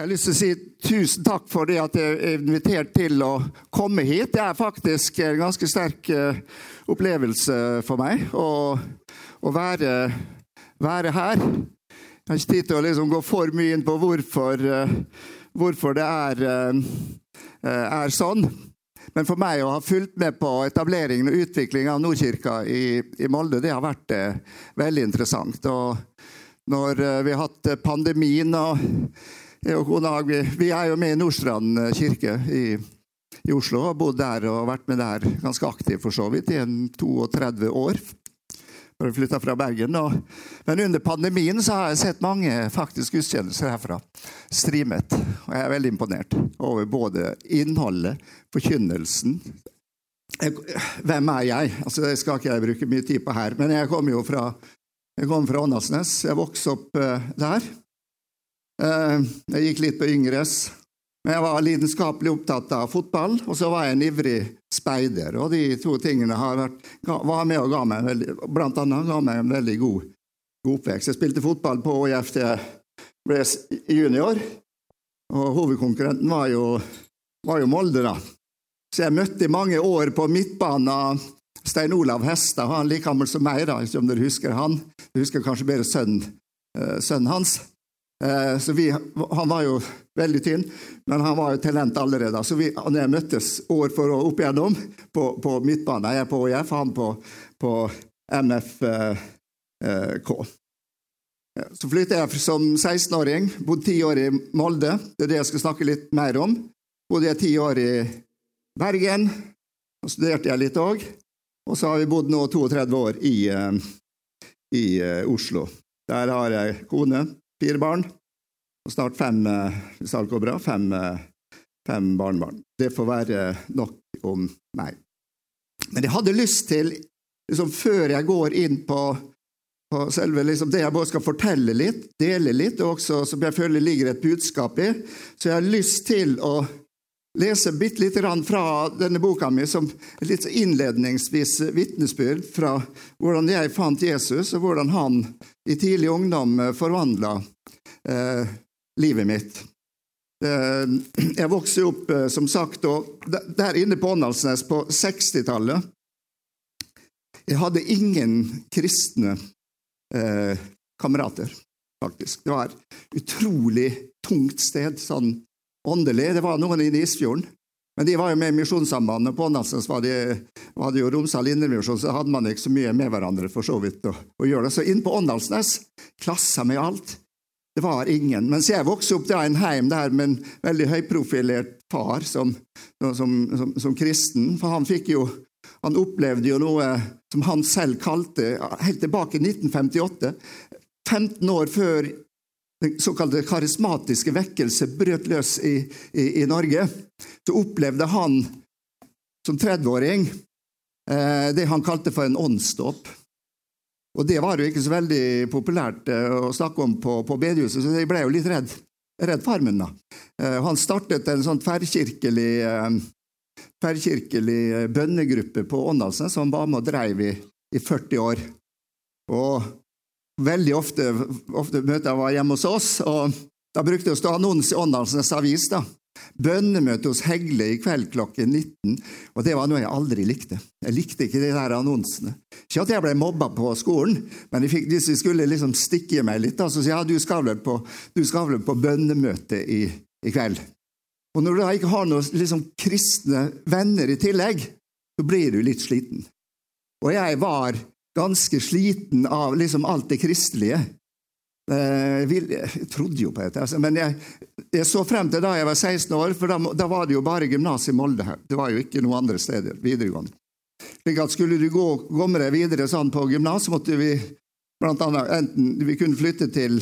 Jeg har lyst til å si tusen takk for det at jeg er invitert til å komme hit. Det er faktisk en ganske sterk eh, opplevelse for meg å, å være, være, her. Jeg har ikke tid til å liksom gå for mye inn på hvorfor, eh, hvorfor det er, eh, er, sånn. Men for meg å ha fulgt med på etableringen og utviklingen av Nordkirka i, i Molde, det har vært veldig interessant. Og når vi har hatt pandemien og jeg og kona vi er jo med i Nordstrand eh, kirke i, i Oslo. Har bodd der og vært med der ganske aktivt for så vidt i en 32 år. Bare flytta fra Bergen. Og, men under pandemien så har jeg sett mange faktisk gudstjenester herfra. Streamet. Og jeg er veldig imponert over både innholdet, forkynnelsen, hvem er jeg? Altså, det skal ikke jeg bruke mye tid på her. Men jeg kommer jo fra, jeg kom fra Åndalsnes. Jeg vokste opp uh, der. Eh, jeg gikk litt på Yngres. Men jeg var lidenskapelig opptatt av fotball, og så var jeg en ivrig speider. Og de to tingene vært, var med og ga meg en veldig, blant annet ga meg en veldig god, god oppvekst. Jeg spilte fotball på ÅIF til jeg ble junior, og hovedkonkurrenten var jo, var jo Molde, da. Så jeg møtte i mange år på midtbanen Stein Olav Hestad, han like gammel som meg, da, om dere husker han. Du husker kanskje bedre sønnen, eh, sønnen hans. Eh, så vi, han var jo veldig tynn, men han var jo talent allerede. Så vi når jeg møttes år for år opp igjennom på, på midtbanen, jeg på ÅIF, han på, på MFK. Så flyttet jeg som 16-åring, bodde ti år i Molde. Det er det jeg skal snakke litt mer om. Bodde jeg ti år i Bergen, og studerte jeg litt òg. Og så har vi bodd nå 32 år i, eh, i eh, Oslo. Der har jeg kone, Fire barn. Og snart fem, eh, hvis alt går bra, fem, eh, fem barnebarn. Det får være nok om meg. Men jeg hadde lyst til, liksom, før jeg går inn på, på selve liksom, det jeg bare skal fortelle litt, dele litt, og også som jeg føler ligger et budskap i, så jeg har lyst til å lese bitte lite grann fra denne boka mi som litt innledningsvis vitnesbyrd fra hvordan jeg fant Jesus, og hvordan han i tidlig ungdom forvandla eh, livet mitt. Eh, jeg vokste opp, eh, som sagt, og der inne på Åndalsnes på 60-tallet. Jeg hadde ingen kristne eh, kamerater, faktisk. Det var et utrolig tungt sted sånn åndelig. Det var noen inne i Isfjorden. Men de var jo med i Misjonssambandet. På Åndalsnes var, var det jo Romsdal Indremisjon, så hadde man ikke så mye med hverandre for så vidt å, å gjøre det. Så inn på Åndalsnes, klassa med alt. Det var ingen. Mens jeg vokste opp i en heim der med en veldig høyprofilert far som, som, som, som kristen. For han fikk jo han opplevde jo noe som han selv kalte, helt tilbake i 1958, 15 år før den såkalte karismatiske vekkelse brøt løs i, i, i Norge, så opplevde han som 30-åring eh, det han kalte for en åndsdåp. Og det var jo ikke så veldig populært eh, å snakke om på, på bedehuset, så jeg ble jo litt redd, redd farmen. da. Eh, han startet en sånn tverrkirkelig, eh, tverrkirkelig bønnegruppe på Åndalsnes som var med og dreiv i, i 40 år. Og veldig ofte, ofte møter jeg var hjemme hos oss, og da brukte jeg å stå annonse i Åndalsnes Avis. da. Bønnemøte hos Hegle i kveld klokken 19. Og det var noe jeg aldri likte. Jeg likte ikke de der annonsene. Ikke at jeg ble mobba på skolen, men fikk, hvis de skulle liksom stikke meg litt, da, så sier jeg ja, du skal vel på, skal på bønnemøte i, i, kveld. Og når du da ikke har noen liksom, kristne venner i tillegg, så blir du litt sliten. Og jeg var ganske sliten av liksom alt det kristelige. Eh, jeg trodde jo på det, altså. men jeg, jeg, så frem til da jeg var 16 år, for da, da var det jo bare gymnas i Molde her. Det var jo ikke noen andre steder videregående. Slik at Skulle du gå, gå med deg videre sånn på gymnas, måtte vi blant annet enten vi kunne flytte til,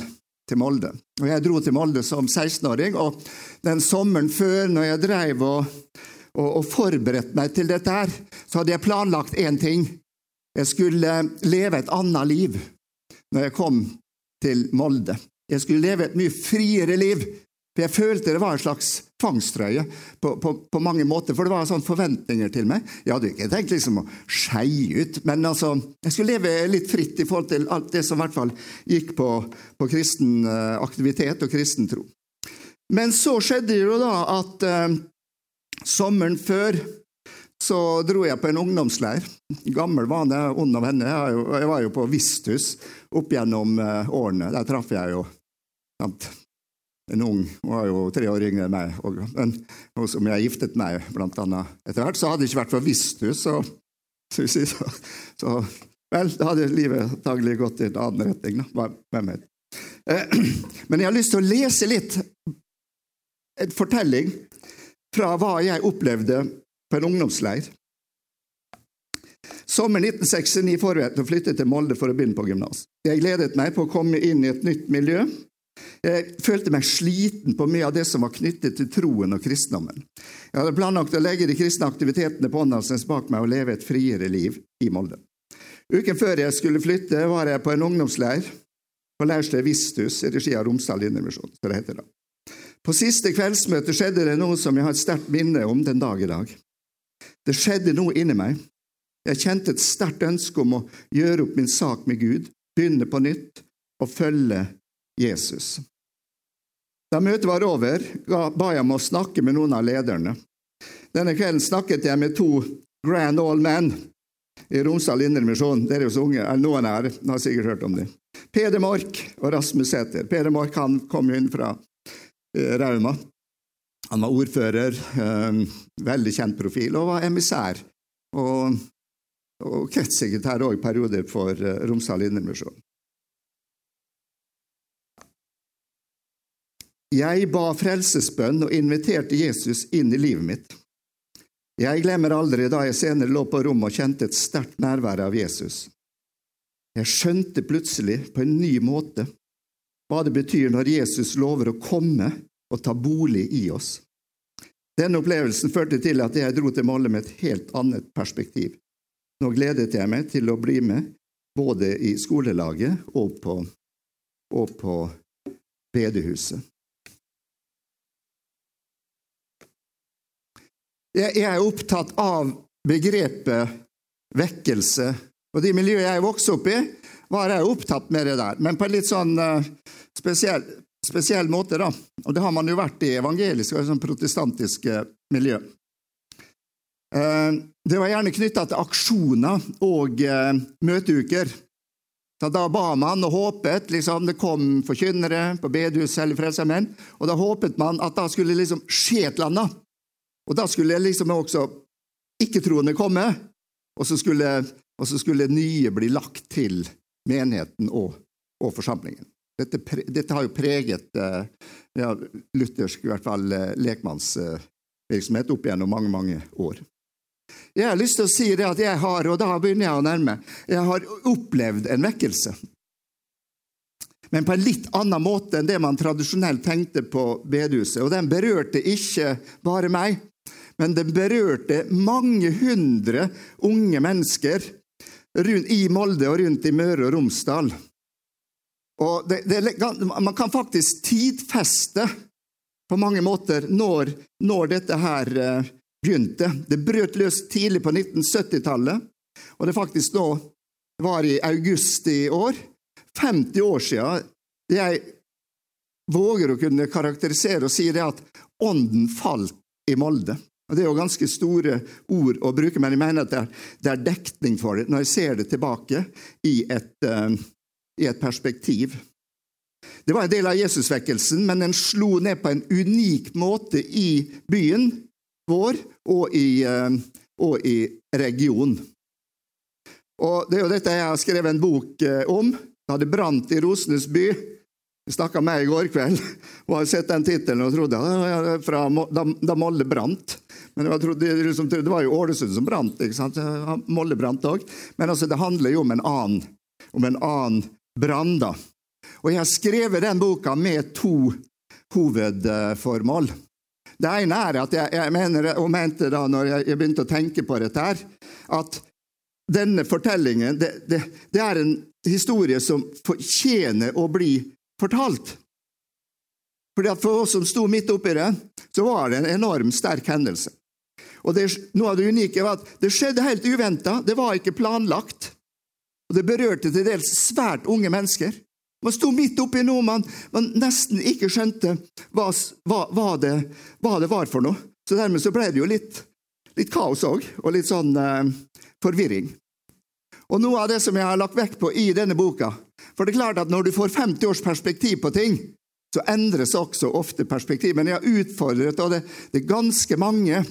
til Molde. Og Jeg dro til Molde som 16-åring, og den sommeren før, når jeg drev og, og, og forberedte meg til dette, her, så hadde jeg planlagt én ting. Jeg skulle leve et annet liv når jeg kom til Molde. Jeg skulle leve et mye friere liv. For Jeg følte det var en slags tvangstrøye på, på, på mange måter, for det var sånne forventninger til meg. Jeg hadde ikke tenkt liksom å skeie ut, men altså, jeg skulle leve litt fritt i forhold til alt det som i hvert fall gikk på, på kristen eh, aktivitet og kristen tro. Men så skjedde det jo da at eh, sommeren før så dro jeg på en ungdomsleir. Gammel vane, ond av henne. Jeg, var jo på Vistus opp gjennom eh, årene. Der traff jeg jo sant? en ung Hun var jo tre år yngre enn meg. Og, men hun som jeg giftet meg blant annet etter hvert, så hadde det ikke vært for Vistus. så, så, så, så Vel, da hadde livet antagelig gått i en annen retning. Da. Hvem vet. Eh, men jeg har lyst til å lese litt en fortelling fra hva jeg opplevde på en ungdomsleir. Sommeren 1969 forberedte å flytte til Molde for å begynne på gymnas. Jeg gledet meg på å komme inn i et nytt miljø. Jeg følte meg sliten på mye av det som var knyttet til troen og kristendommen. Jeg hadde planlagt å legge de kristne aktivitetene på Åndalsnes bak meg og leve et friere liv i Molde. Uken før jeg skulle flytte, var jeg på en ungdomsleir på leirstedet Visthus i regi av Romsdal Indremisjon. På siste kveldsmøte skjedde det noe som jeg har et sterkt minne om den dag i dag. Det skjedde noe inni meg. Jeg kjente et sterkt ønske om å gjøre opp min sak med Gud, begynne på nytt og følge Jesus. Da møtet var over, ba jeg om å snakke med noen av lederne. Denne kvelden snakket jeg med to grand old men i Romsdal Indremisjon. Dere er jo så unge, eller noen her har sikkert hørt om dem. Peder Mork og Rasmus Sæther. Peder Mork han kom jo inn fra eh, Rauma. Han var ordfører, eh, veldig kjent profil, og var emissær. Og, og kretssekretær òg perioder for eh, Romsdal Indremisjon. Jeg ba frelsesbønn og inviterte Jesus inn i livet mitt. Jeg glemmer aldri da jeg senere lå på rommet og kjente et sterkt nærvær av Jesus. Jeg skjønte plutselig på en ny måte hva det betyr når Jesus lover å komme og ta bolig i oss. Denne opplevelsen førte til at jeg dro til Molde med et helt annet perspektiv. Nå gledet jeg meg til å bli med både i skolelaget og på, og på bedehuset. Jeg er opptatt av begrepet vekkelse. Og de miljøene jeg vokste opp i, var jeg opptatt med det der, men på en litt sånn uh, spesiell, spesiell, måte. da. Og det har man jo vært i evangeliske og sånn protestantiske miljø. Uh, det var gjerne knytta til aksjoner og uh, møteuker. Så Da ba man og håpet liksom, Det kom forkynnere på bedehus eller Frelsesarmeen, og da håpet man at da skulle liksom skje et eller annet. Og da skulle liksom også ikke-troende komme, og så, skulle, og så skulle nye bli lagt til menigheten og, og forsamlingen. Dette, dette, har jo preget eh, ja, luthersk, i hvert fall eh, lekmannsvirksomhet opp gjennom mange, mange år. Jeg har lyst til å si det at jeg har, og da begynner jeg å nærme, jeg har opplevd en vekkelse. Men på en litt annen måte enn det man tradisjonelt tenkte på bedehuset. Og den berørte ikke bare meg, men den berørte mange hundre unge mennesker rundt i Molde og rundt i Møre og Romsdal. Og det, det, man kan faktisk tidfeste på mange måter når, når dette her eh, begynte. Det brøt løs tidlig på 1970-tallet, og det faktisk nå var i august i år. 50 år siden jeg våger å kunne karakterisere og si det at ånden falt i Molde. Og Det er jo ganske store ord å bruke, men jeg mener at det er, det dekning for det når jeg ser det tilbake i et, uh, i et perspektiv. Det var en del av Jesusvekkelsen, men den slo ned på en unik måte i byen vår og i, uh, og i regionen. Og Det er jo dette jeg har skrevet en bok om. om. Det hadde brant i Rosenes by. Jeg snakka med i går kveld og hadde sett den tittelen og trodde ja, fra, da, da Molde brant. Men jeg trodde, liksom, det var jo Ålesund som brant. ikke sant? Molle brant òg. Men altså, det handler jo om en annen, om en annen brann. Og jeg har skrevet den boka med to hovedformål. Det ene er at jeg, jeg mener, og mente da når jeg, jeg, begynte å tenke på dette, her, at denne fortellingen det, det, det er en historie som fortjener å bli fortalt. Fordi at For oss som sto midt oppi det, så var det en enorm sterk hendelse. Og det, Noe av det unike var at det skjedde helt uventa, det var ikke planlagt. Og Det berørte til dels svært unge mennesker. Man sto midt oppi noe man, man nesten ikke skjønte hva, hva, hva, det, hva, det, var for noe. Så dermed så ble det jo litt, litt kaos òg, og litt sånn eh, forvirring. Og noe av det som jeg har lagt vekt på i denne boka For det er klart at når du får 50 års perspektiv på ting, så endres også ofte perspektiv. Men jeg har utfordret, og det, det er ganske mange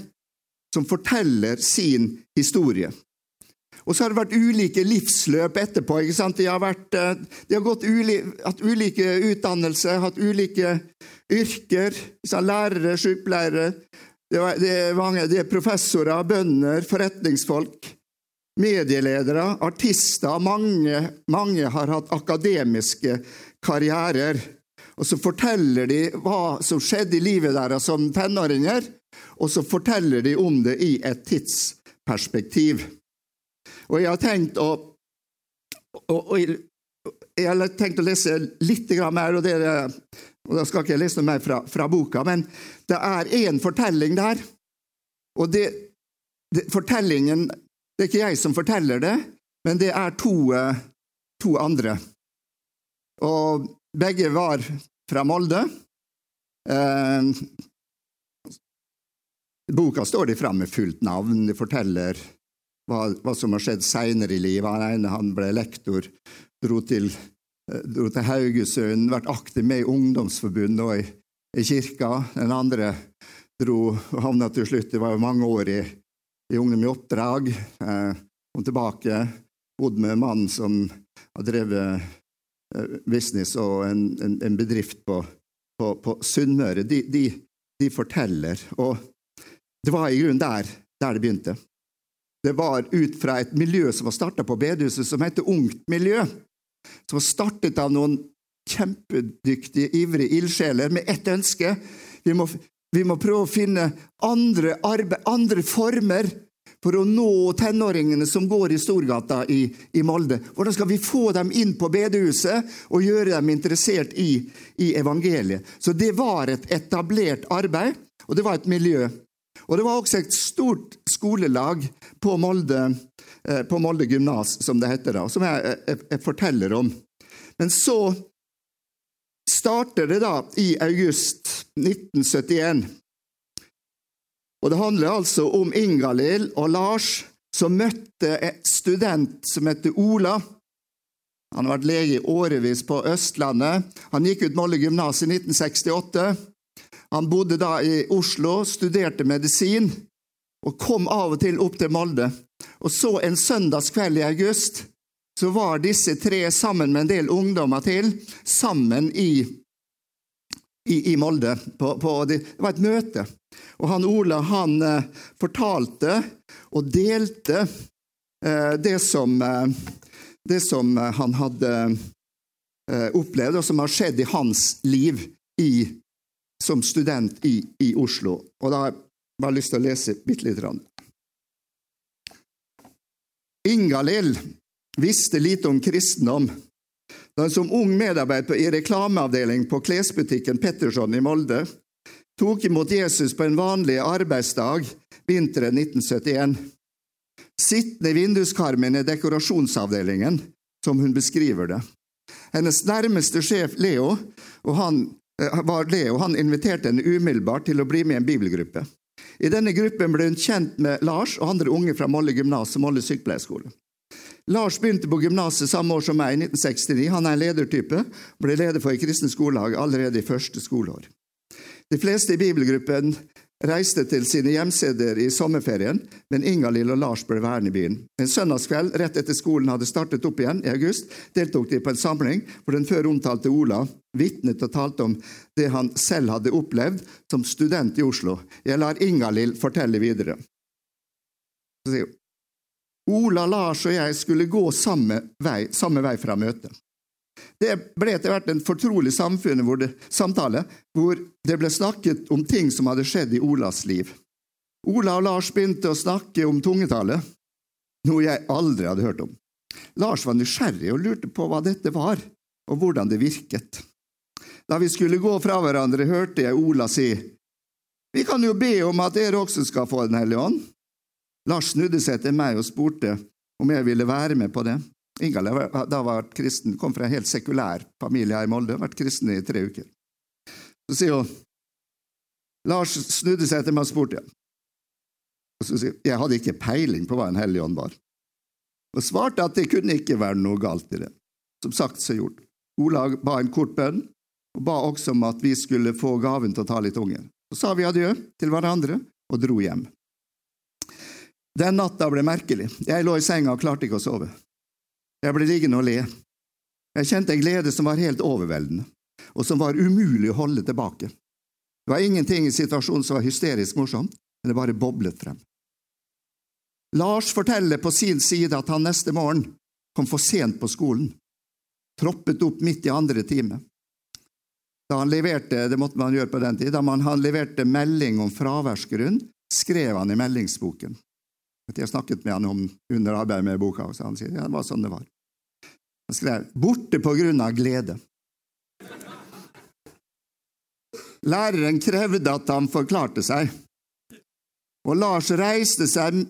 som forteller sin historie. Og så har det vært ulike livsløp etterpå. ikke sant? De har, vært, eh, de har uli, hatt ulike utdannelser, hatt ulike yrker. Lærere, sykepleiere, det er, det, er mange, det er professorer, bønder, forretningsfolk, medieledere, artister. Mange, mange har hatt akademiske karrierer. Og så forteller de hva som skjedde i livet deres som tenåringer, og så forteller de om det i et tidsperspektiv. Og jeg har tenkt å, og, og, jeg har tenkt å lese litt mer, og, det, og da skal ikke jeg lese mer fra, fra boka, men det er én fortelling der. Og det, det, fortellingen Det er ikke jeg som forteller det, men det er to, to andre. Og begge var fra Molde. Eh, boka står de fram med fullt navn. De forteller hva, hva som har skjedd seinere i livet. Han ene han ble lektor, dro til, eh, dro til Haugesund, vært aktiv med i Ungdomsforbundet og i, i kirka. Den andre dro og havna til slutt Det var jo mange år i, i Ungdom i oppdrag. Eh, kom tilbake, bodde med en mann som har drevet eh, business og en, en, en bedrift på, på, på Sunnmøre. De, de, de, forteller. Og det var i grunnen der, der det begynte. Det var ut fra et miljø som var starta på bedehuset, som heter Ungt miljø. Som var startet av noen kjempedyktige, ivrige ildsjeler med ett ønske. Vi må, vi må, prøve å finne andre, arbeid, andre former for å nå tenåringene som går i Storgata i, i, Molde. Hvordan skal vi få dem inn på bedehuset og gjøre dem interessert i, i evangeliet? Så det var et etablert arbeid, og det var et miljø. Og det var også et stort skolelag på Molde, eh, på Molde gymnas, som det heter da, som jeg, jeg, jeg, forteller om. Men så starter det da i august 1971. Og det handler altså om Ingalill og Lars, som møtte en student som heter Ola. Han har vært lege i årevis på Østlandet. Han gikk ut Molde gymnas i 1968. Han bodde da i Oslo, studerte medisin og kom av og til opp til Molde. Og så en søndagskveld i august så var disse tre sammen med en del ungdommer til sammen i, i, i Molde. På, på, det var et møte. Og han Ola han eh, fortalte og delte eh, det som, eh, det som han hadde eh, opplevd, og som har skjedd i hans liv i som student i, i Oslo. Og da har jeg bare lyst til å lese bitte lite grann. Ingalill visste lite om kristendom. Da hun som ung medarbeider i reklameavdeling på klesbutikken Petterson i Molde tok imot Jesus på en vanlig arbeidsdag vinteren 1971. Sittende i vinduskarmen i dekorasjonsavdelingen, som hun beskriver det. Hennes nærmeste sjef Leo og han var Leo han inviterte henne umiddelbart til å bli med i en bibelgruppe. I denne gruppen ble hun kjent med Lars og andre unge fra Molle gymnas og Molle sykepleierskole. Lars begynte på gymnaset samme år som meg, i 1969. Han er en ledertype, ble leder for et kristent skolelag allerede i første skoleår. De fleste i bibelgruppen reiste til sine hjemsteder i sommerferien, men Ingalill og Lars ble værende i byen. En søndagskveld rett etter skolen hadde startet opp igjen, i august, deltok de på en samling hvor den før omtalte Ola vitnet og talte om det han selv hadde opplevd som student i Oslo. Jeg lar Ingalill fortelle videre. Ola, Lars og jeg skulle gå samme vei, samme vei fra møtet. Det ble etter hvert en fortrolig hvor det, samtale hvor det ble snakket om ting som hadde skjedd i Olas liv. Ola og Lars begynte å snakke om tungetallet, noe jeg aldri hadde hørt om. Lars var nysgjerrig og lurte på hva dette var, og hvordan det virket. Da vi skulle gå fra hverandre, hørte jeg Ola si, Vi kan jo be om at dere også skal få Den hellige ånd. Lars snudde seg til meg og spurte om jeg ville være med på det. Ingalill har vært kristen, kom fra en helt sekulær familie her i Molde, vært kristen i tre uker. Så sier hun Lars snudde seg etter meg og spurte og så sier jeg hadde ikke peiling på hva en hellig ånd var, og svarte at det kunne ikke være noe galt i det. Som sagt så gjort. Ola ba en kort bønn, og ba også om at vi skulle få gaven til å ta litt unger. Så sa vi adjø til hverandre og dro hjem. Den natta ble merkelig. Jeg lå i senga og klarte ikke å sove. Jeg ble liggende og le. Jeg kjente en glede som var helt overveldende, og som var umulig å holde tilbake. Det var ingenting i situasjonen som var hysterisk morsomt, men det bare boblet frem. Lars forteller på sin side at han neste morgen kom for sent på skolen, troppet opp midt i andre time. Da han leverte det måtte man gjøre på den tid, da han leverte melding om fraværsgrunn, skrev han i meldingsboken. Jeg snakket med han om under arbeidet med boka, og han sier ja, det var sånn det var. Han skrev 'borte på grunn av glede'. Læreren krevde at han forklarte seg, og Lars reiste seg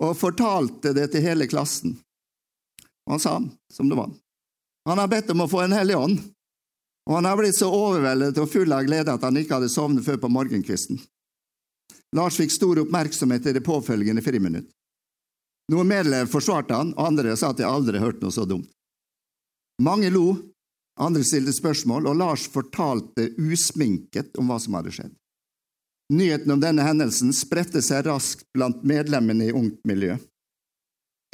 og fortalte det til hele klassen. Han sa som det var. Han har bedt om å få En hellig ånd, og han har blitt så overveldet og full av glede at han ikke hadde sovnet før på morgenkvisten. Lars fikk stor oppmerksomhet i det påfølgende friminutt. Noen medlemmer forsvarte han, og andre sa at de aldri hørte noe så dumt. Mange lo, andre stilte spørsmål, og Lars fortalte usminket om hva som hadde skjedd. Nyheten om denne hendelsen spredte seg raskt blant medlemmene i ungt miljø.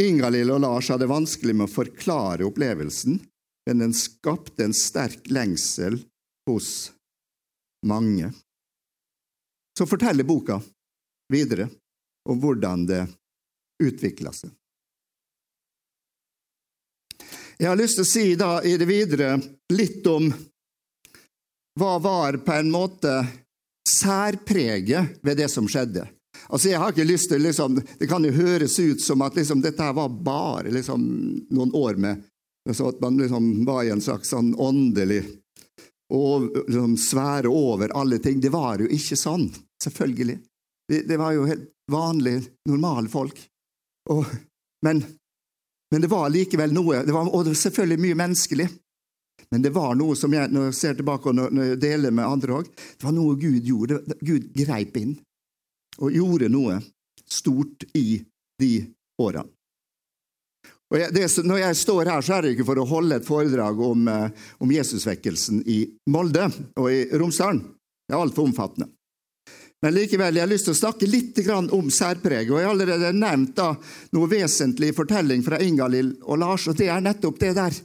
Ingalill og Lars hadde vanskelig med å forklare opplevelsen, men den skapte en sterk lengsel hos mange. Så forteller boka videre om hvordan det utvikla seg. Jeg har lyst til å si da i det videre litt om hva var på en måte særpreget ved det som skjedde. Altså, jeg har ikke lyst til, liksom, Det kan jo høres ut som at liksom, dette var bare liksom, noen år med så at man liksom var i en slags sånn åndelig og liksom, svære over alle ting. Det var jo ikke sånn, selvfølgelig. Det, det var jo helt vanlige, normale folk. Og, men, men, det var likevel noe, det var, og det var selvfølgelig mye menneskelig. Men det var noe som jeg, når jeg ser tilbake og når jeg deler med andre òg, det var noe Gud gjorde. Gud greip inn og gjorde noe stort i de årene. Og jeg, det, når jeg står her, så er det ikke for å holde et foredrag om, eh, om Jesusvekkelsen i Molde og i Romsdalen. Det er altfor omfattende. Men likevel, jeg har lyst til å snakke litt om særpreget. og Jeg har allerede nevnt da, noe vesentlig fortelling fra Ingalill og Lars, og det er nettopp det der.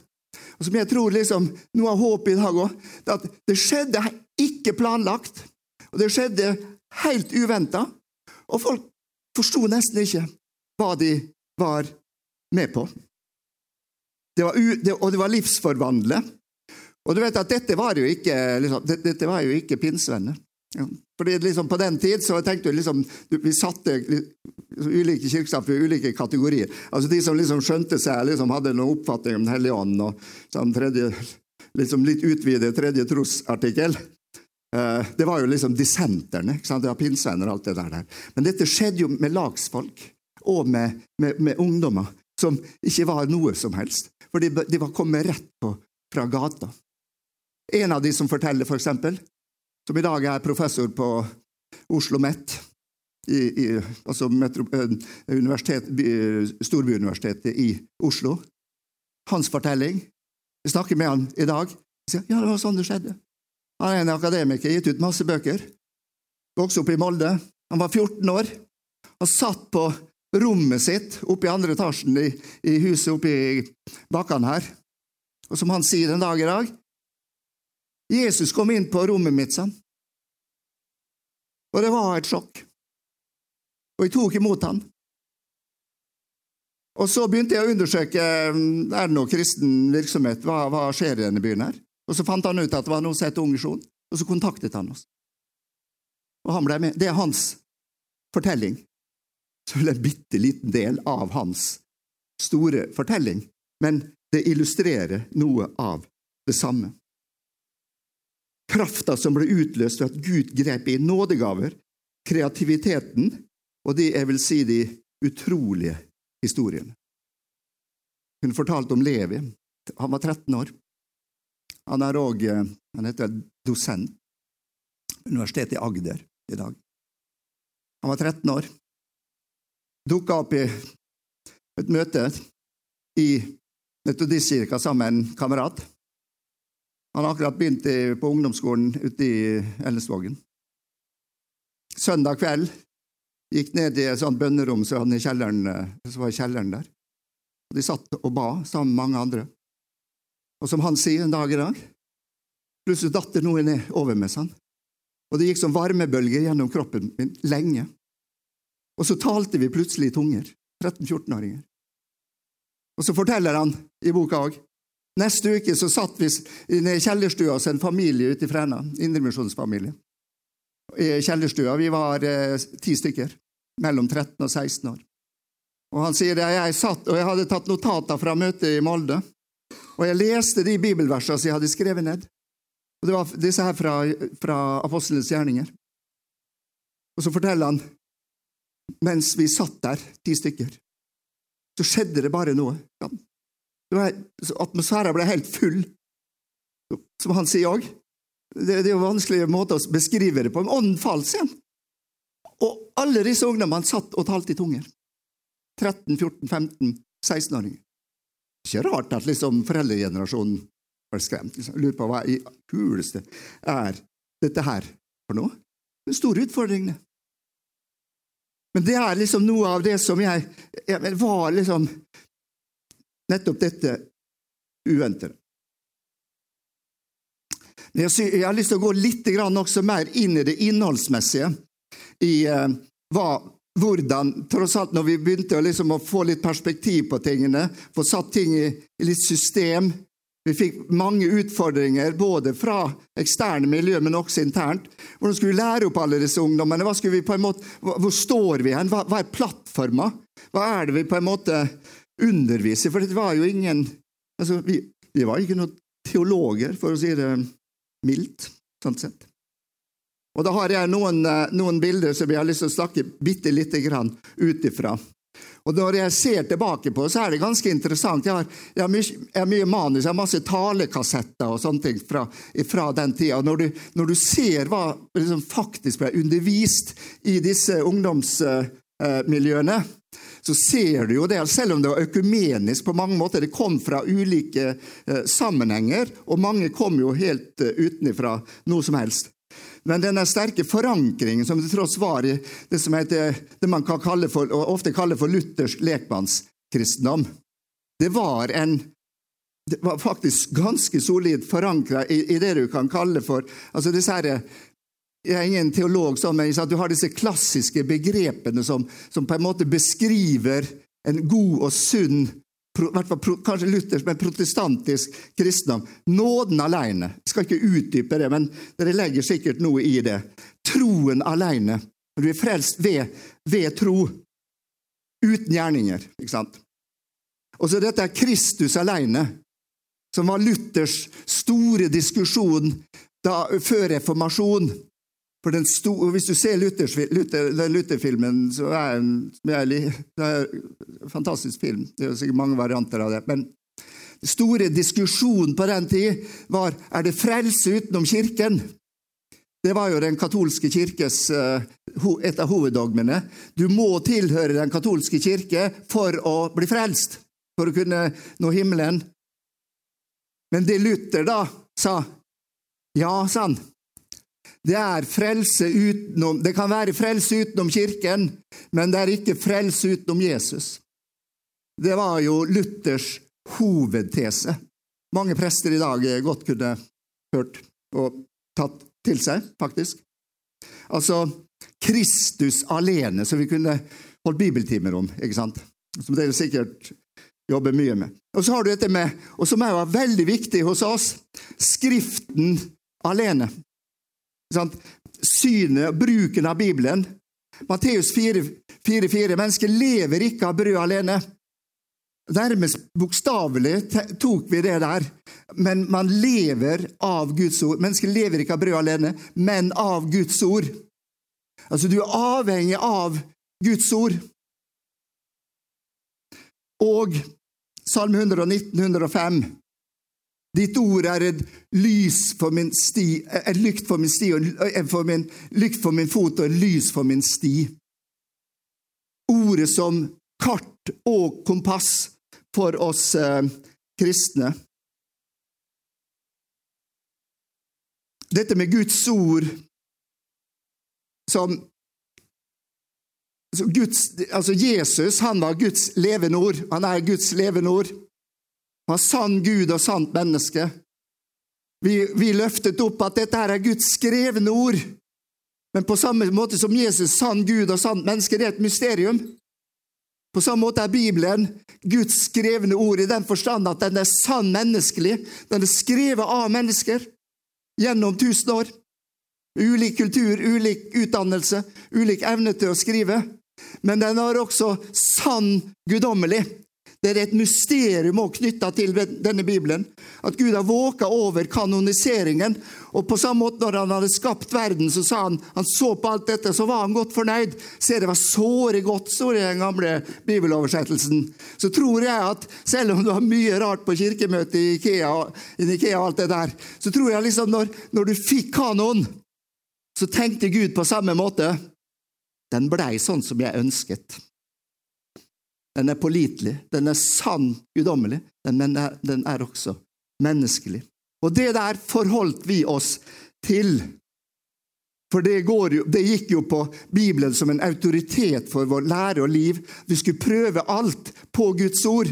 Og som jeg tror liksom, Noe av håpet i dag òg, at det skjedde ikke planlagt. Og det skjedde helt uventa. Og folk forsto nesten ikke hva de var med på. Det var det, og det var livsforvandlende. Og du vet at dette var jo ikke, liksom, dette var ikke pinsevenner. Ja. Fordi liksom På den tid så tenkte vi liksom Vi satte ulike kirkesamfunn i ulike kategorier. Altså De som liksom skjønte seg, liksom hadde noen oppfatning om Den hellige ånd og sånn tredje, liksom litt utvidet tredje trosartikkel. Uh, det var jo liksom dissenterne. ikke sant? Det var pinsevenner og alt det der. Men dette skjedde jo med lagsfolk og med, med, med ungdommer som ikke var noe som helst. For de, de var kommet rett på fra gata. En av de som forteller, for eksempel, som i dag er professor på Oslo MET, altså metro, eh, universitet, Storbyuniversitetet i Oslo. Hans fortelling Vi snakker med han i dag. Sier, ja, det var sånn det skjedde. Han er en akademiker, gitt ut masse bøker. Vokste opp i Molde. Han var 14 år og satt på rommet sitt oppe i andre etasjen i, i huset oppe i bakkene her. Og som han sier en dag i dag Jesus kom inn på rommet mitt, sånn. Og det var et sjokk. Og jeg tok imot han. Og så begynte jeg å undersøke mm, er det noe kristen virksomhet, hva, hva skjer i denne byen her? Og så fant han ut at det var noe som het Ungesjon, og så kontaktet han oss. Og han ble med. Det er hans fortelling Så vel en bitte liten del av hans store fortelling, men det illustrerer noe av det samme. Krafta som ble utløst ved at Gud grep i nådegaver, kreativiteten og de jeg vil si de utrolige historiene. Hun fortalte om Levi. Han var 13 år. Han er òg Han heter dosent. Universitetet i Agder i dag. Han var 13 år. Dukka opp i et møte i Metodistkirka sammen med en kamerat. Han har akkurat begynt på ungdomsskolen ute i Elnesvågen. Søndag kveld gikk ned i et sånt bønnerom som i kjelleren, som var i kjelleren der. De satt og ba sammen med mange andre. Og som han sier en dag i dag, plutselig datt det noe ned over meg, sånn. Og det gikk som varmebølger gjennom kroppen min lenge. Og så talte vi plutselig i tunger, 13-14-åringer. Og så forteller han i boka òg Neste uke så satt vi i kjellerstua hos en familie ute i Fræna, indremisjonsfamilie. I kjellerstua. Vi var eh, ti stykker, mellom 13 og 16 år. Og Han sier at jeg satt, og jeg hadde tatt notater fra møtet i Molde, og jeg leste de bibelversene som jeg hadde skrevet ned. Og Det var disse her fra, fra Apostelens gjerninger. Og så forteller han mens vi satt der, ti stykker, så skjedde det bare noe. Atmosfæren ble helt full, som han sier òg. Det, det er jo vanskelig måte å beskrive det på. Men ånden falt, sier han. Og alle disse ungdommene satt og talte i tunger. 13, 14, 15, 16-åringer. Ikke rart at liksom foreldregenerasjonen ble skremt. Liksom. Lurer på hva i huleste er dette her for noe? Det er utfordringene. Men det er liksom noe av det som jeg, jeg var liksom Nettopp dette uventede. Jeg har lyst til å gå litt mer inn i det innholdsmessige. I uh, hva, hvordan, tross alt når vi begynte å, liksom, å, få litt perspektiv på tingene, få satt ting i, litt system, vi fikk mange utfordringer, både fra eksterne miljø, men også internt. Hvordan skulle vi lære opp alle disse ungdommene? Måte, hvor står vi hen? Hva, hva er plattforma? Hva er det vi på en måte underviser? For det var jo ingen altså, vi, vi var ikke noen teologer, for å si det mildt, sånn sett. Og Da har jeg noen, noen bilder som jeg har lyst til å snakke bitte lite grann ut ifra. Og Når jeg ser tilbake på så er det ganske interessant. Jeg har, jeg har, mye, jeg har mye, manus, jeg har masse talekassetter og sånne ting fra, fra den tida. Når du, når du ser hva liksom, faktisk ble undervist i disse ungdomsmiljøene, så ser du jo det, selv om det var økumenisk på mange måter. Det kom fra ulike eh, sammenhenger, og mange kom jo helt uh, utenfra noe som helst. Men denne sterke forankringen som det tross var i det som heter, det man kalle for, ofte kaller for luthersk lekmannskristendom, det var en det var faktisk ganske solid forankra i, i, det du kan kalle for altså disse her, Jeg er ingen teolog, sånn, men du har disse klassiske begrepene som, som på en måte beskriver en god og sunn kanskje luthersk, men protestantisk kristendom. Nåden alene. Jeg skal ikke utdype det, men dere legger sikkert noe i det. Troen alene. Du er frelst ved, ved tro, uten gjerninger. ikke sant? Og så dette er Kristus alene, som var Luthers store diskusjon da, før reformasjon. For den sto, Hvis du ser Luthers, Luther, Luther-filmen, så er det en fantastisk film. Det er sikkert mange varianter av det. Men den store diskusjonen på den tid var er det frelse utenom Kirken. Det var jo den katolske kirkes eh, et av hoveddogmene. Du må tilhøre den katolske kirke for å bli frelst, for å kunne nå himmelen. Men det Luther da sa Ja, sa han, det, er frelse utenom, det kan være frelse utenom Kirken, men det er ikke frelse utenom Jesus. Det var jo Luthers hovedtese. Mange prester i dag godt kunne hørt og tatt til seg, faktisk. Altså Kristus alene, som vi kunne holdt bibeltimer om, ikke sant? som dere sikkert jobber mye med. Og så har du dette med, og som er veldig viktig hos oss, Skriften alene. Synet, og bruken av Bibelen. Matteus 4,4.: Mennesket lever ikke av brød alene. Nærmest bokstavelig tok vi det der. Men man lever av Guds ord. Mennesket lever ikke av brød alene, men av Guds ord. Altså, du er avhengig av Guds ord. Og Salme 119, 105. Ditt ord er et lys for min sti, en lykt for min sti, for min, lykt for min fot og et lys for min sti. Ordet som kart og kompass for oss eh, kristne. Dette med Guds ord som Guds, altså Jesus han var Guds levende ord. Han er Guds levende ord. Han sann Gud og sant menneske. Vi, vi løftet opp at dette her er Guds skrevne ord. Men på samme måte som Jesus sann Gud og sant menneske, det er et mysterium. På samme måte er Bibelen Guds skrevne ord i den forstand at den er sann menneskelig. Den er skrevet av mennesker gjennom tusen år. Ulik kultur, ulik utdannelse, ulik evne til å skrive. Men den er også sann guddommelig. Det er et mysterium også knytta til denne Bibelen. At Gud har våka over kanoniseringen. Og på samme måte når han hadde skapt verden, så sa han han så på alt dette, så var han godt fornøyd. Se, det var såre godt, står det i den gamle bibeloversettelsen. Så tror jeg at selv om du har mye rart på kirkemøtet i Ikea, i Ikea og alt det der, så tror jeg liksom når, når du fikk kanon, så tenkte Gud på samme måte. Den blei sånn som jeg ønsket. Den er pålitelig, den er sann guddommelig, men den er også menneskelig. Og det der forholdt vi oss til. For det, jo, det, gikk jo på Bibelen som en autoritet for vår lære og liv. Vi skulle prøve alt på Guds ord.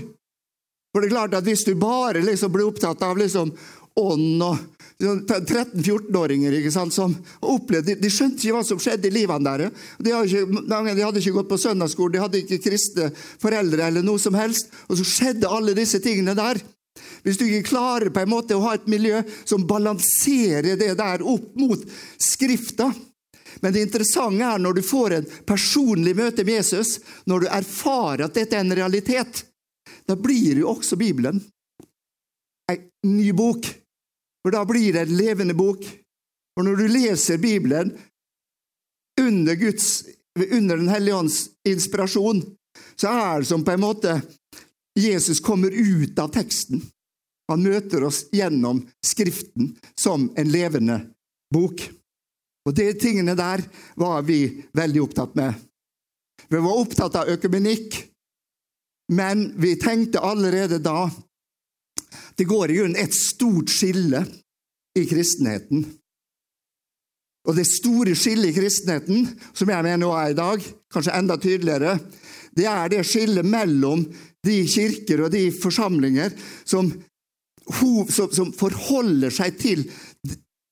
For det er klart at Hvis du bare liksom blir opptatt av liksom ånd og 13-14-åringer ikke sant, som opplevde, de, skjønte ikke hva som skjedde i livene deres. De, de, hadde ikke gått på søndagsskole, de hadde ikke kristne foreldre eller noe som helst. Og så skjedde alle disse tingene der. Hvis du ikke klarer på en måte å ha et miljø som balanserer det der opp mot Skrifta Men det interessante er når du får en personlig møte med Jesus, når du erfarer at dette er en realitet, da blir jo også Bibelen en ny bok for da blir det en levende bok. For når du leser Bibelen under, Guds, under Den hellige ånds inspirasjon, så er det som på en måte Jesus kommer ut av teksten. Han møter oss gjennom Skriften som en levende bok. Og de tingene der var vi veldig opptatt med. Vi var opptatt av økumenikk, men vi tenkte allerede da det går i grunnen et stort skille i kristenheten. Og det store skillet i kristenheten, som jeg mener også er i dag, kanskje enda tydeligere, det er det skillet mellom de kirker og de forsamlinger som, som, forholder seg til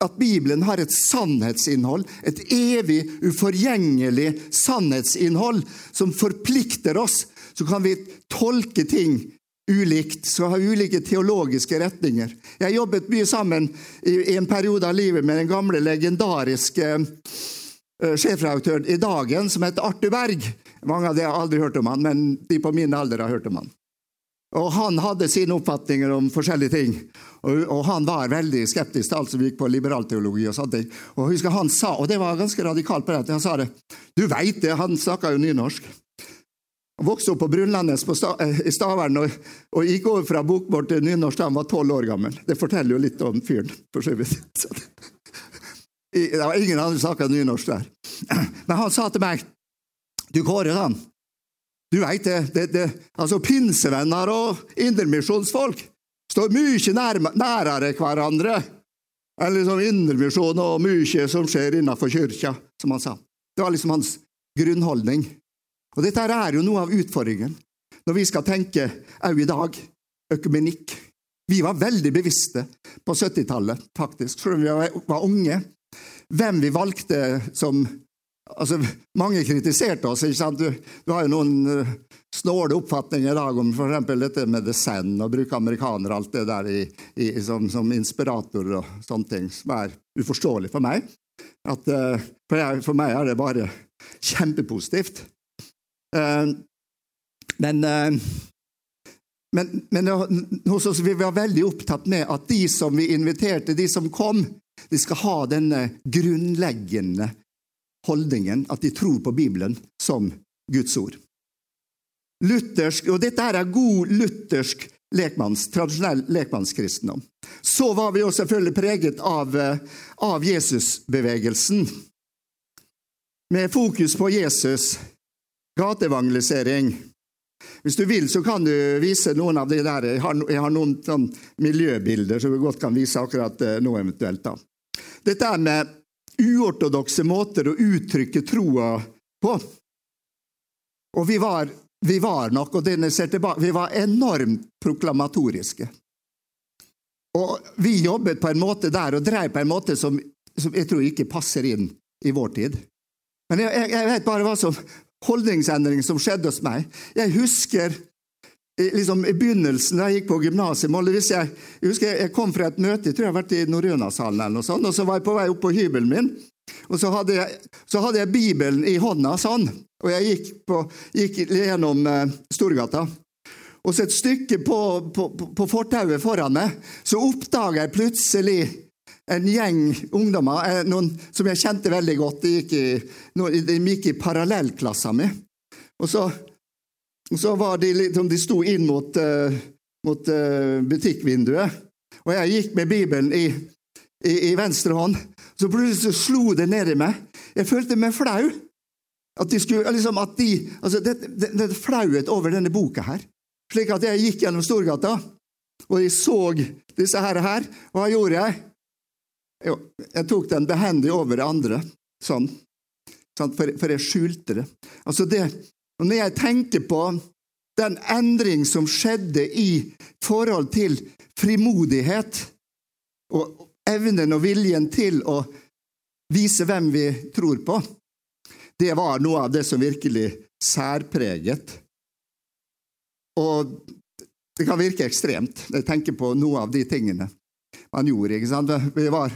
at Bibelen har et sannhetsinnhold, et evig, uforgjengelig sannhetsinnhold som forplikter oss. Så kan vi tolke ting ulikt, så har ulike teologiske retninger. Jeg jobbet mye sammen i, en periode av livet med den gamle, legendariske uh, sjefredaktøren i Dagen, som heter Arthur Berg. Mange av dere har aldri hørt om han, men de på min alder har hørt om han. Og Han hadde sine oppfatninger om forskjellige ting, og, og han var veldig skeptisk til alt som gikk på liberalteologi. Og sånne. Og husker han sa, og det var ganske radikalt på det, han sa det Du veit det, han snakka jo nynorsk. Han vokste opp på Brunlandes eh, i Stavern og, og, gikk over fra bokmål til nynorsk da han var tolv år gammel. Det forteller jo litt om fyren, for så vidt. Det var ingen andre som snakka nynorsk der. Men han sa til meg Du, Kåre, han. Du veit det, det, det, altså Pinsevenner og indremisjonsfolk står mye nærmere hverandre enn liksom indremisjon og mye som skjer innenfor kirka, som han sa. Det var liksom hans grunnholdning. Og Dette er jo noe av utfordringen når vi skal tenke òg i dag økumenikk. Vi var veldig bevisste på 70-tallet, faktisk, selv om vi var unge, hvem vi valgte som altså, Mange kritiserte oss. ikke sant? Du, du har jo noen uh, snåle oppfatninger i dag om f.eks. dette med The Send, og bruke amerikanere alt det der i, i, som, som, inspirator og sånne ting, som er uforståelig for meg. At, uh, for, jeg, for meg er det bare kjempepositivt Eh, men, eh, men, men hos oss vi var veldig opptatt med at de som vi inviterte, de som kom, de skal ha denne grunnleggende holdningen at de tror på Bibelen som Guds ord. Luthersk, og Dette er god luthersk lekmanns, tradisjonell lekmannskristendom. Så var vi jo selvfølgelig preget av, eh, av Jesusbevegelsen. Med fokus på Jesus, gateevangelisering. Hvis du vil, så kan du vise noen av de der. Jeg har, jeg har noen sånn miljøbilder som vi godt kan vise akkurat eh, nå eventuelt. da. Dette er med uortodokse måter å uttrykke troa på. Og vi var, vi var nok, og denne ser tilbake, vi var enormt proklamatoriske. Og vi jobbet på en måte der og drev på en måte som, som jeg tror ikke passer inn i vår tid. Men jeg, jeg, jeg vet bare hva som holdningsendring som skjedde hos meg. Jeg husker liksom, i begynnelsen da jeg gikk på gymnaset jeg, jeg, husker jeg, kom fra et møte jeg tror jeg har vært i Norrønasalen, eller noe sånt, og så var jeg på vei opp på hybelen min. Og så hadde, jeg, så hadde jeg Bibelen i hånda sånn, og jeg gikk, på, gikk gjennom eh, Storgata. Og så et stykke på, på, på fortauet foran meg, så oppdaga jeg plutselig en gjeng ungdommer eh, noen som jeg kjente veldig godt. De gikk i, de gikk i parallellklassa mi. Og så og så var de, liksom, de sto inn mot, uh, mot uh, butikkvinduet, og jeg gikk med Bibelen i, i, i venstre hånd. Så plutselig slo det ned i meg. Jeg følte meg flau. At de skulle, liksom, at de, altså det, det, det er over denne boka her. Slik at jeg gikk gjennom Storgata, og jeg så disse her. her hva gjorde jeg? Jeg tok den behendig over det andre, sånn. For, for jeg skjulte det. Altså det, og Når jeg tenker på den endring som skjedde i forhold til frimodighet og evnen og viljen til å vise hvem vi tror på, det var noe av det som virkelig særpreget. Og det kan virke ekstremt når jeg tenker på noe av de tingene man gjorde. ikke sant? Vi var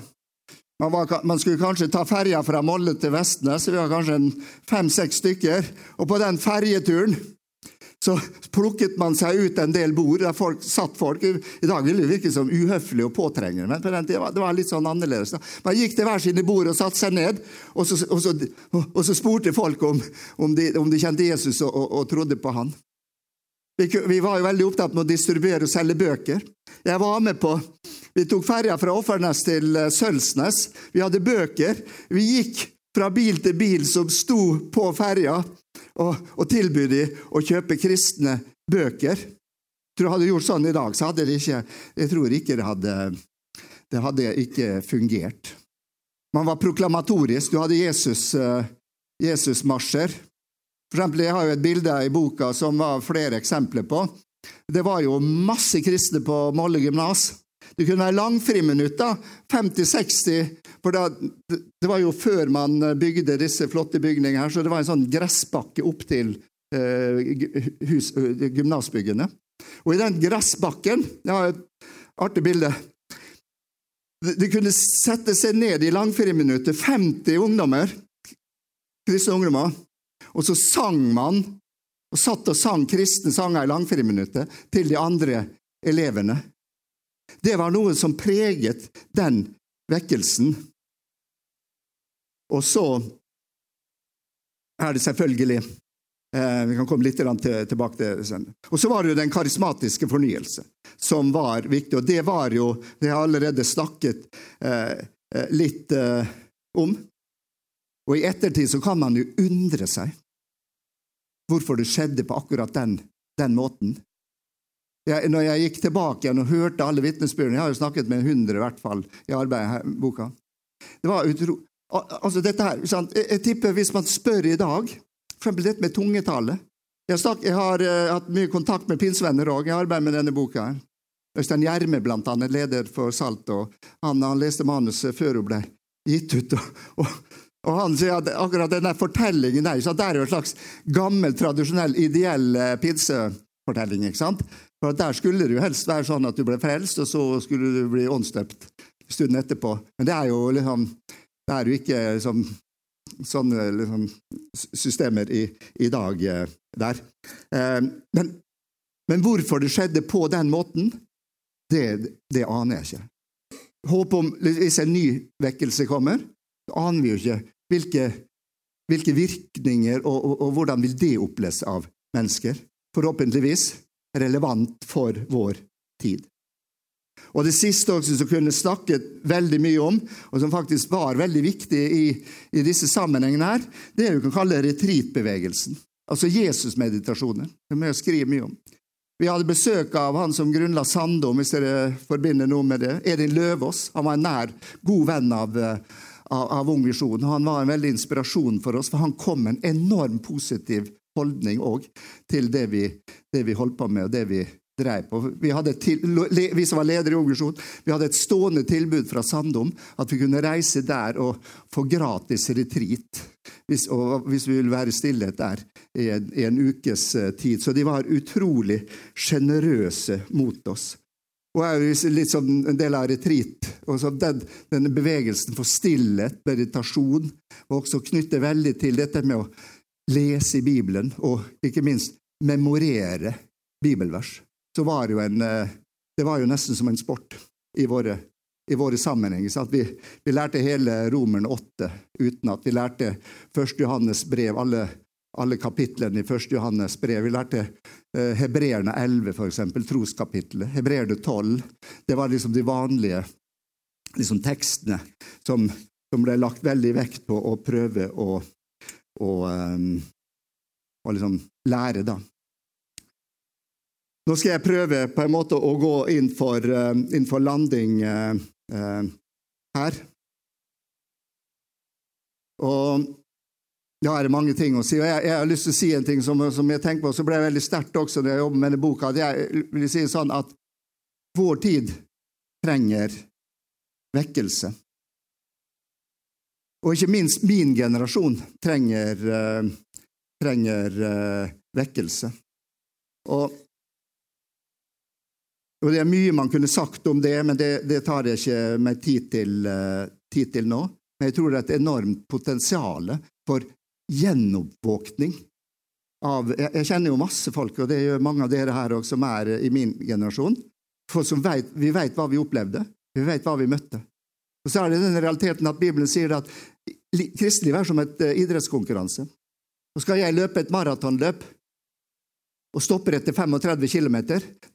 man, var, man, skulle kanskje ta ferja fra Molle til Vestnes, vi var kanskje fem-seks stykker. Og på den ferjeturen så plukket man seg ut en del bord der folk satt folk. I dag ville det virke som uhøflig og påtrengende, men på den tiden var det var litt sånn annerledes. Man gikk til hver sine bord og satte seg ned, og så, og så, og så spurte folk om, om, de, om, de, kjente Jesus og, og, trodde på han. Vi, var jo veldig opptatt med å distribuere og selge bøker. Jeg var med på vi tok ferja fra Offernes til eh, Sølvsnes. Vi hadde bøker. Vi gikk fra bil til bil som sto på ferja, og, og tilbød dem å kjøpe kristne bøker. Jeg tror hadde gjort sånn i dag, så hadde det ikke Jeg tror ikke det hadde, det hadde ikke fungert. Man var proklamatorisk. Du hadde Jesus-marsjer. Jesusmarsjer. For eksempel, jeg har jo et bilde i boka som var flere eksempler på. Det var jo masse kristne på Molle gymnas. Det kunne være langfriminutter, 50-60, for da, det var jo før man bygde disse flotte bygningene her, så det var en sånn gressbakke opp til eh, hus, gymnasbyggene. Og i den gressbakken Jeg har et artig bilde. De kunne sette seg ned i langfriminuttet, 50 ungdommer, kristne ungdommer, og så sang man, og satt og sang kristne sanger i langfriminuttet til de andre elevene. Det var noe som preget den vekkelsen. Og så er det selvfølgelig eh, Vi kan komme litt til, tilbake til det. Og så var det jo den karismatiske fornyelse som var viktig. Og det var jo Det har jeg allerede snakket eh, eh, litt eh, om. Og i ettertid så kan man jo undre seg hvorfor det skjedde på akkurat den, den måten jeg, når jeg gikk tilbake igjen og hørte alle vitnesbyrdene Jeg har jo snakket med 100 i hvert fall i arbeidet her, boka. Det var utro... Altså dette her, sant? Jeg, jeg, tipper Hvis man spør i dag, f.eks. dette med tungetale Jeg, snak, jeg har uh, hatt mye kontakt med pinsevenner òg. Jeg arbeider med denne boka. Øystein Gjerme, blant annet, leder for Salt. og Han, han leste manuset før hun ble gitt ut. og, og og han sier at akkurat denne fortellingen der, så det er jo en slags gammel, tradisjonell, ideell eh, pinsefortelling. ikke sant? For Der skulle det jo helst være sånn at du ble frelst, og så skulle du bli åndsdøpt stunden etterpå. Men det er jo liksom det er jo ikke liksom, sånne liksom, systemer i, i dag eh, der. Eh, men, men, hvorfor det skjedde på den måten, det, det aner jeg ikke. Håp om, Hvis en ny vekkelse kommer, aner vi jo ikke hvilke, hvilke virkninger og, og, og hvordan vil det oppleves av mennesker. Forhåpentligvis relevant for vår tid. Og Det siste også som kunne snakket veldig mye om, og som faktisk var veldig viktig i, i disse sammenhengene, her, det er vi kan kalle retreatbevegelsen. Altså Jesusmeditasjoner. Det må jeg skriver mye om. Vi hadde besøk av han som grunnla Sandom, hvis dere forbinder noe med det. Edin Løvaas. Han var en nær, god venn av, av, av Ung Visjon. Han var en veldig inspirasjon for oss, for han kom med en enorm positiv holdning òg til det vi, det vi holdt på med, og det vi drev på. Vi, til, vi, som var ledere i Ungvisjon, vi hadde et stående tilbud fra Sandom at vi kunne reise der og få gratis retreat hvis, hvis vi ville være stillhet der i en, i en, ukes eh, tid. Så de var utrolig sjenerøse mot oss. Og er litt som en del av retreat. den, Denne bevegelsen for stillhet, meditasjon, og også knytter veldig til dette med å lese i Bibelen, og ikke minst memorere bibelvers så var det, en, eh, det var jo nesten som en sport i våre, i våre sammenhenger. Vi, vi, lærte hele Romerne 8 uten at vi lærte 1. Johannes brev, alle, alle kapitlene i 1. Johannes brev. Vi lærte eh, Hebreerne 11, f.eks., troskapitlet. Hebreerne 12. Det var liksom de vanlige liksom tekstene som, som, ble lagt veldig vekt på å prøve å, å, um, å liksom lære, da. Nå skal jeg prøve på en måte å gå inn for, uh, inn for landing uh, uh, her. Og ja, det mange ting å si. og Jeg, jeg har lyst til å si en ting som, som jeg tenker på, så ble jeg veldig sterkt også da jeg jobbet med denne boka. at Jeg vil si sånn at vår tid trenger vekkelse. Og ikke minst min generasjon trenger, trenger vekkelse. Og og Det er mye man kunne sagt om det, men det, det tar jeg ikke meg tid til, uh, tid til, nå. Men jeg tror det er et enormt potensial for gjenoppvåkning. Av, jeg, jeg, kjenner jo masse folk, og det gjør mange av dere her også, som er i min generasjon. For som vet, Vi vet hva vi opplevde, vi vet hva vi møtte. Og så er det den realiteten at Bibelen sier at kristelig er som et uh, idrettskonkurranse. Og skal jeg løpe et maratonløp, og stopper etter 35 km,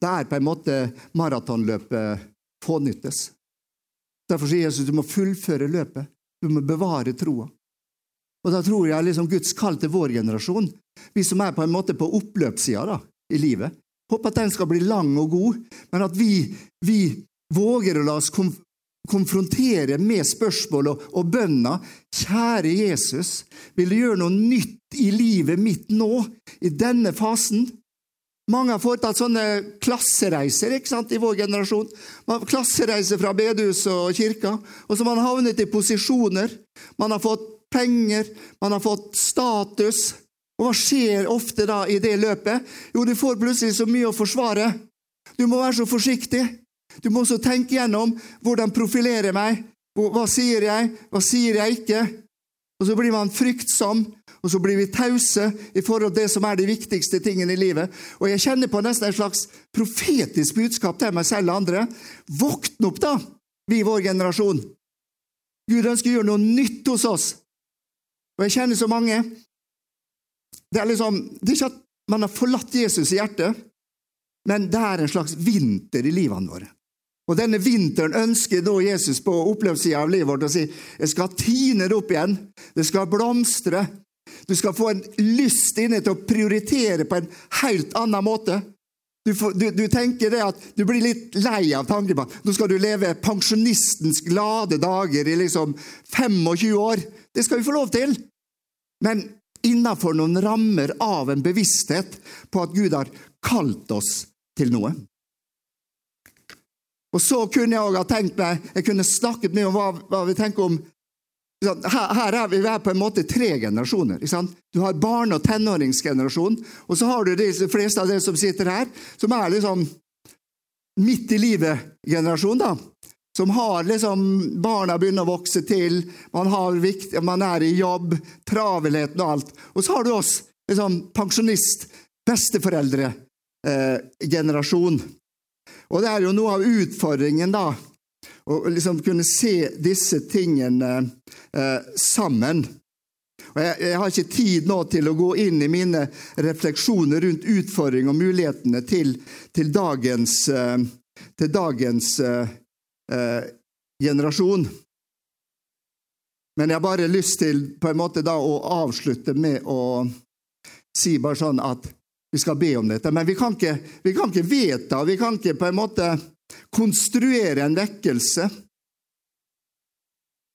da er på en måte maratonløpet fånyttes. Derfor sier Jesus du må fullføre løpet. Du må bevare troa. Og da tror jeg liksom Guds kall til vår generasjon, vi som er på en måte på oppløpssida i livet, håper at den skal bli lang og god, men at vi, vi våger å la oss kom, konfrontere med spørsmål og, og bønner. Kjære Jesus, vil du gjøre noe nytt i livet mitt nå, i denne fasen? Mange har foretatt sånne klassereiser ikke sant, i vår generasjon. Klassereiser fra bedehus og kirka. Og så man har havnet i posisjoner. Man har fått penger, man har fått status. Og hva skjer ofte da i det løpet? Jo, du får plutselig så mye å forsvare. Du må være så forsiktig. Du må også tenke gjennom hvordan profilerer meg. Hva sier jeg, hva sier jeg ikke? Og så blir man fryktsom, og så blir vi tause i forhold til det som er de viktigste tingene i livet. Og jeg kjenner på nesten et slags profetisk budskap til meg selv og andre. Våkn opp, da, vi i vår generasjon! Gud ønsker å gjøre noe nytt hos oss. Og jeg kjenner så mange Det er liksom, det er ikke at man har forlatt Jesus i hjertet, men det er en slags vinter i livene våre. Og denne vinteren ønsker nå Jesus på opplevelsessida av livet vårt å si jeg skal tine det opp igjen. Det skal blomstre. Du skal få en lyst inne til å prioritere på en helt annen måte. Du, får, du, du, tenker det at du blir litt lei av tanken på nå skal du leve pensjonistens glade dager i liksom 25 år. Det skal vi få lov til. Men innenfor noen rammer av en bevissthet på at Gud har kalt oss til noe. Og så kunne jeg òg ha tenkt meg Jeg kunne snakket mye om hva, hva vi tenker om her, er vi er på en måte tre generasjoner. Du har barne- og tenåringsgenerasjonen, og så har du de fleste av dere som sitter her, som er liksom midt i livet-generasjon. Som har liksom Barna begynner å vokse til, man, vikt, man er i jobb, travelheten og alt. Og så har du oss, liksom pensjonist, besteforeldre-generasjon. Eh, og det er jo noe av utfordringen, da, å liksom kunne se disse tingene eh, sammen. Og jeg, jeg, har ikke tid nå til å gå inn i mine refleksjoner rundt utfordringer og mulighetene til, til dagens, eh, til dagens uh, uh, generasjon. Men jeg har bare lyst til på en måte da å avslutte med å si bare sånn at vi skal be om dette. Men vi kan ikke, vi kan ikke vedta, vi kan ikke på en måte konstruere en vekkelse.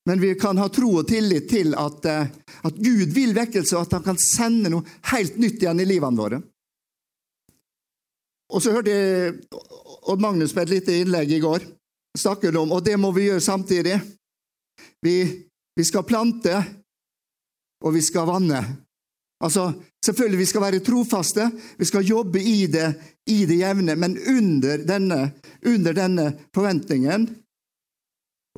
Men vi kan ha tro og tillit til at, eh, at Gud vil vekkelse, og at han kan sende noe helt nytt igjen i livene våre. Og så hørte jeg Odd Magnus på et lite innlegg i går snakke om, og det må vi gjøre samtidig. Vi, vi skal plante, og vi skal vanne. Altså, Selvfølgelig vi skal være trofaste, vi skal jobbe i det, i det jevne, men under denne, under denne forventningen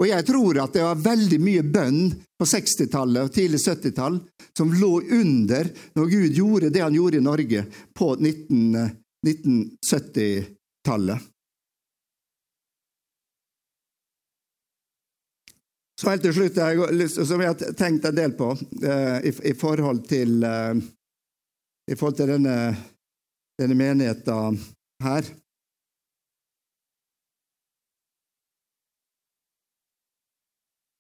Og jeg tror at det var veldig mye bønn på 60-tallet og tidlig 70-tall som lå under når Gud gjorde det han gjorde i Norge på 1970-tallet. Så helt til slutt, som jeg har tenkt en del på eh, i, i, forhold til, eh, i forhold til denne, denne menigheten her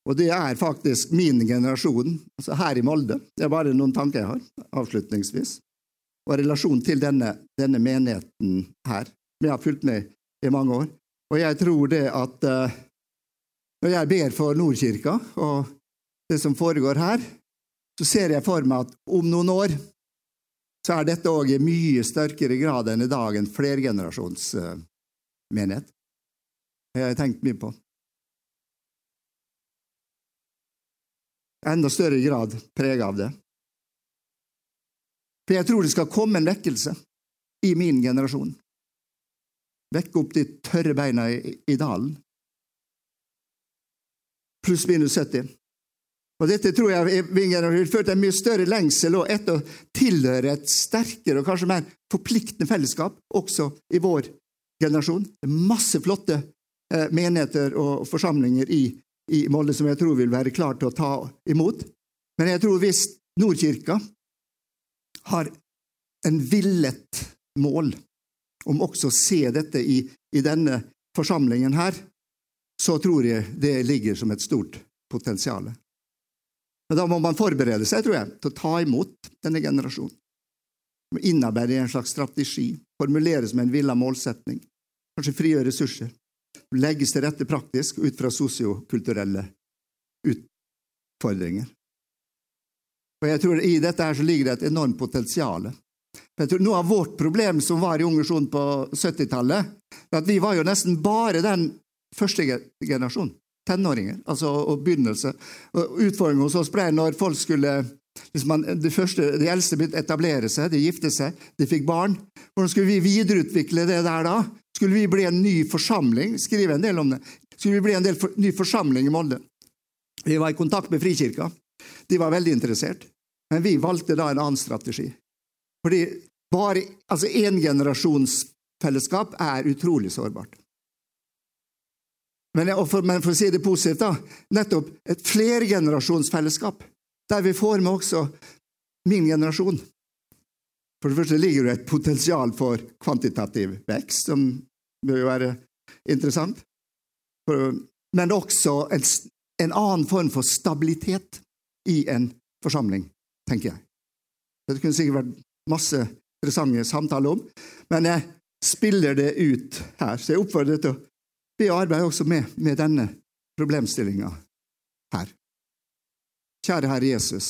Og det er faktisk min generasjon, altså her i Molde. Det er bare noen tanker jeg har, avslutningsvis. Og relasjon til denne, denne menigheten her. Vi har fulgt med i mange år. Og jeg tror det at uh, når jeg ber for Nordkirka og det som foregår her, så ser jeg for meg at om noen år så er dette òg i mye sterkere grad enn i dag en flergenerasjonsmenighet. Det har jeg tenkt mye på. Enda større grad prega av det. For jeg tror det skal komme en vekkelse i min generasjon. Vekke opp de tørre beina i, i dalen pluss minus 70. Og Dette tror jeg vil føre til en mye større lengsel og etter å tilhøre et sterkere og kanskje mer forpliktende fellesskap også i vår generasjon. Det er masse flotte eh, menigheter og forsamlinger i, i Molde som jeg tror vil være klar til å ta imot. Men jeg tror hvis Nordkirka har en villet mål om også å se dette i, i denne forsamlingen her, så tror jeg det ligger som et stort potensial. Men da må man forberede seg, tror jeg, til å ta imot denne generasjonen. Innarbeide en slags strategi, formuleres med en villa målsetning, kanskje frigjøre ressurser, legges til rette praktisk ut fra sosiokulturelle utfordringer. Og jeg tror I dette her så ligger det et enormt potensial. Noe av vårt problem som var i Ungersjon på 70-tallet, at vi var jo nesten bare den første generasjon. Tenåringer, altså og begynnelse. Utfordringen hos oss ble når folk skulle man, de, første, de eldste begynte å etablere seg, de gifte seg, de fikk barn. Hvordan skulle vi videreutvikle det der da? Skulle vi bli en ny forsamling? Skrive en del om det. Skulle vi bli en del for, ny forsamling i Molde? Vi var i kontakt med Frikirka. De var veldig interessert. Men vi valgte da en annen strategi. Fordi bare altså generasjonsfellesskap er utrolig sårbart. Men for, men for, å si det positivt, da, nettopp et flergenerasjonsfellesskap, der vi får med også min generasjon. For det første ligger det et potensial for kvantitativ vekst, som bør jo være interessant. Men også en, en annen form for stabilitet i en forsamling, tenker jeg. Det kunne sikkert vært masse interessante samtaler om, men jeg spiller det ut her. Så jeg oppfordrer til å vi arbeider også med, med denne problemstillinga her. Kjære Herre Jesus,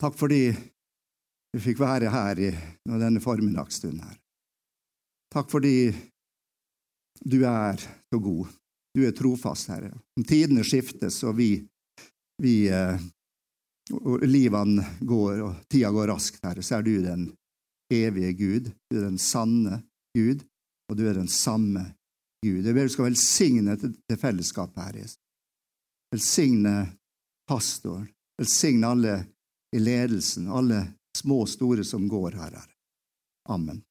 takk fordi du fikk være her i denne formiddagsstunden her. Takk fordi du er så god. Du er trofast, Herre. Om tidene skiftes og vi, vi eh, og livene går og tida går raskt, Herre, så er du den evige Gud. Du er den sanne Gud, og du er den samme Gud. Jeg skal velsigne til, fellesskapet her. Jesus. Velsigne pastoren. Velsigne alle i ledelsen, alle små og store som går her. Amen.